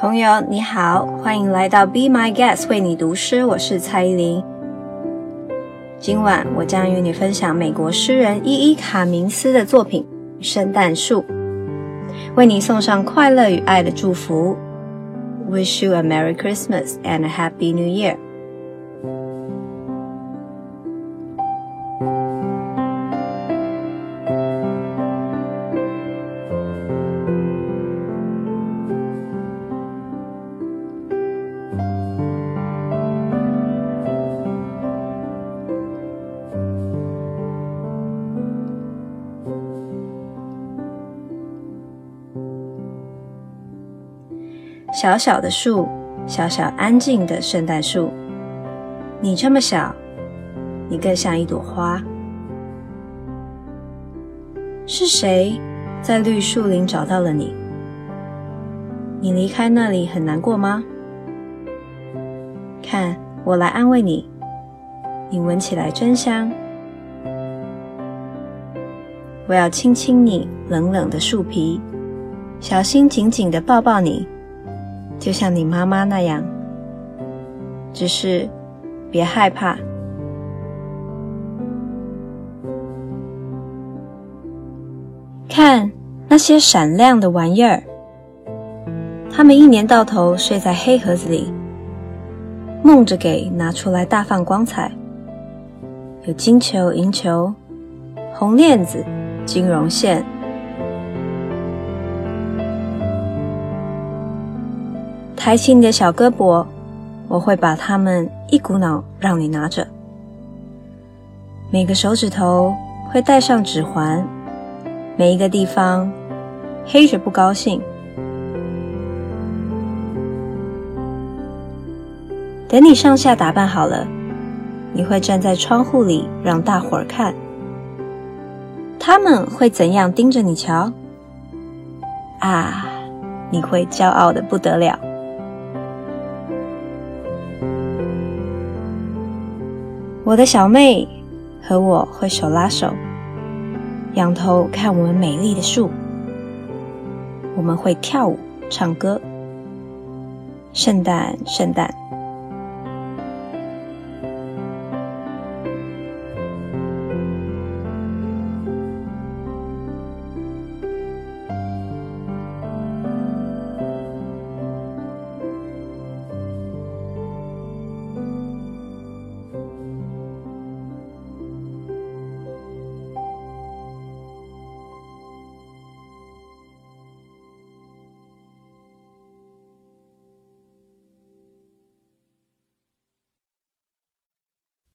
朋友你好，欢迎来到 Be My Guest 为你读诗，我是蔡依林。今晚我将与你分享美国诗人伊伊卡明斯的作品《圣诞树》，为你送上快乐与爱的祝福。Wish you a Merry Christmas and a Happy New Year。小小的树，小小安静的圣诞树。你这么小，你更像一朵花。是谁在绿树林找到了你？你离开那里很难过吗？看，我来安慰你。你闻起来真香。我要亲亲你冷冷的树皮，小心紧紧的抱抱你。就像你妈妈那样，只是别害怕。看那些闪亮的玩意儿，它们一年到头睡在黑盒子里，梦着给拿出来大放光彩。有金球、银球、红链子、金绒线。抬起你的小胳膊，我会把它们一股脑让你拿着。每个手指头会戴上指环，每一个地方黑着不高兴。等你上下打扮好了，你会站在窗户里让大伙儿看，他们会怎样盯着你瞧？啊，你会骄傲的不得了。我的小妹和我会手拉手，仰头看我们美丽的树。我们会跳舞、唱歌。圣诞，圣诞。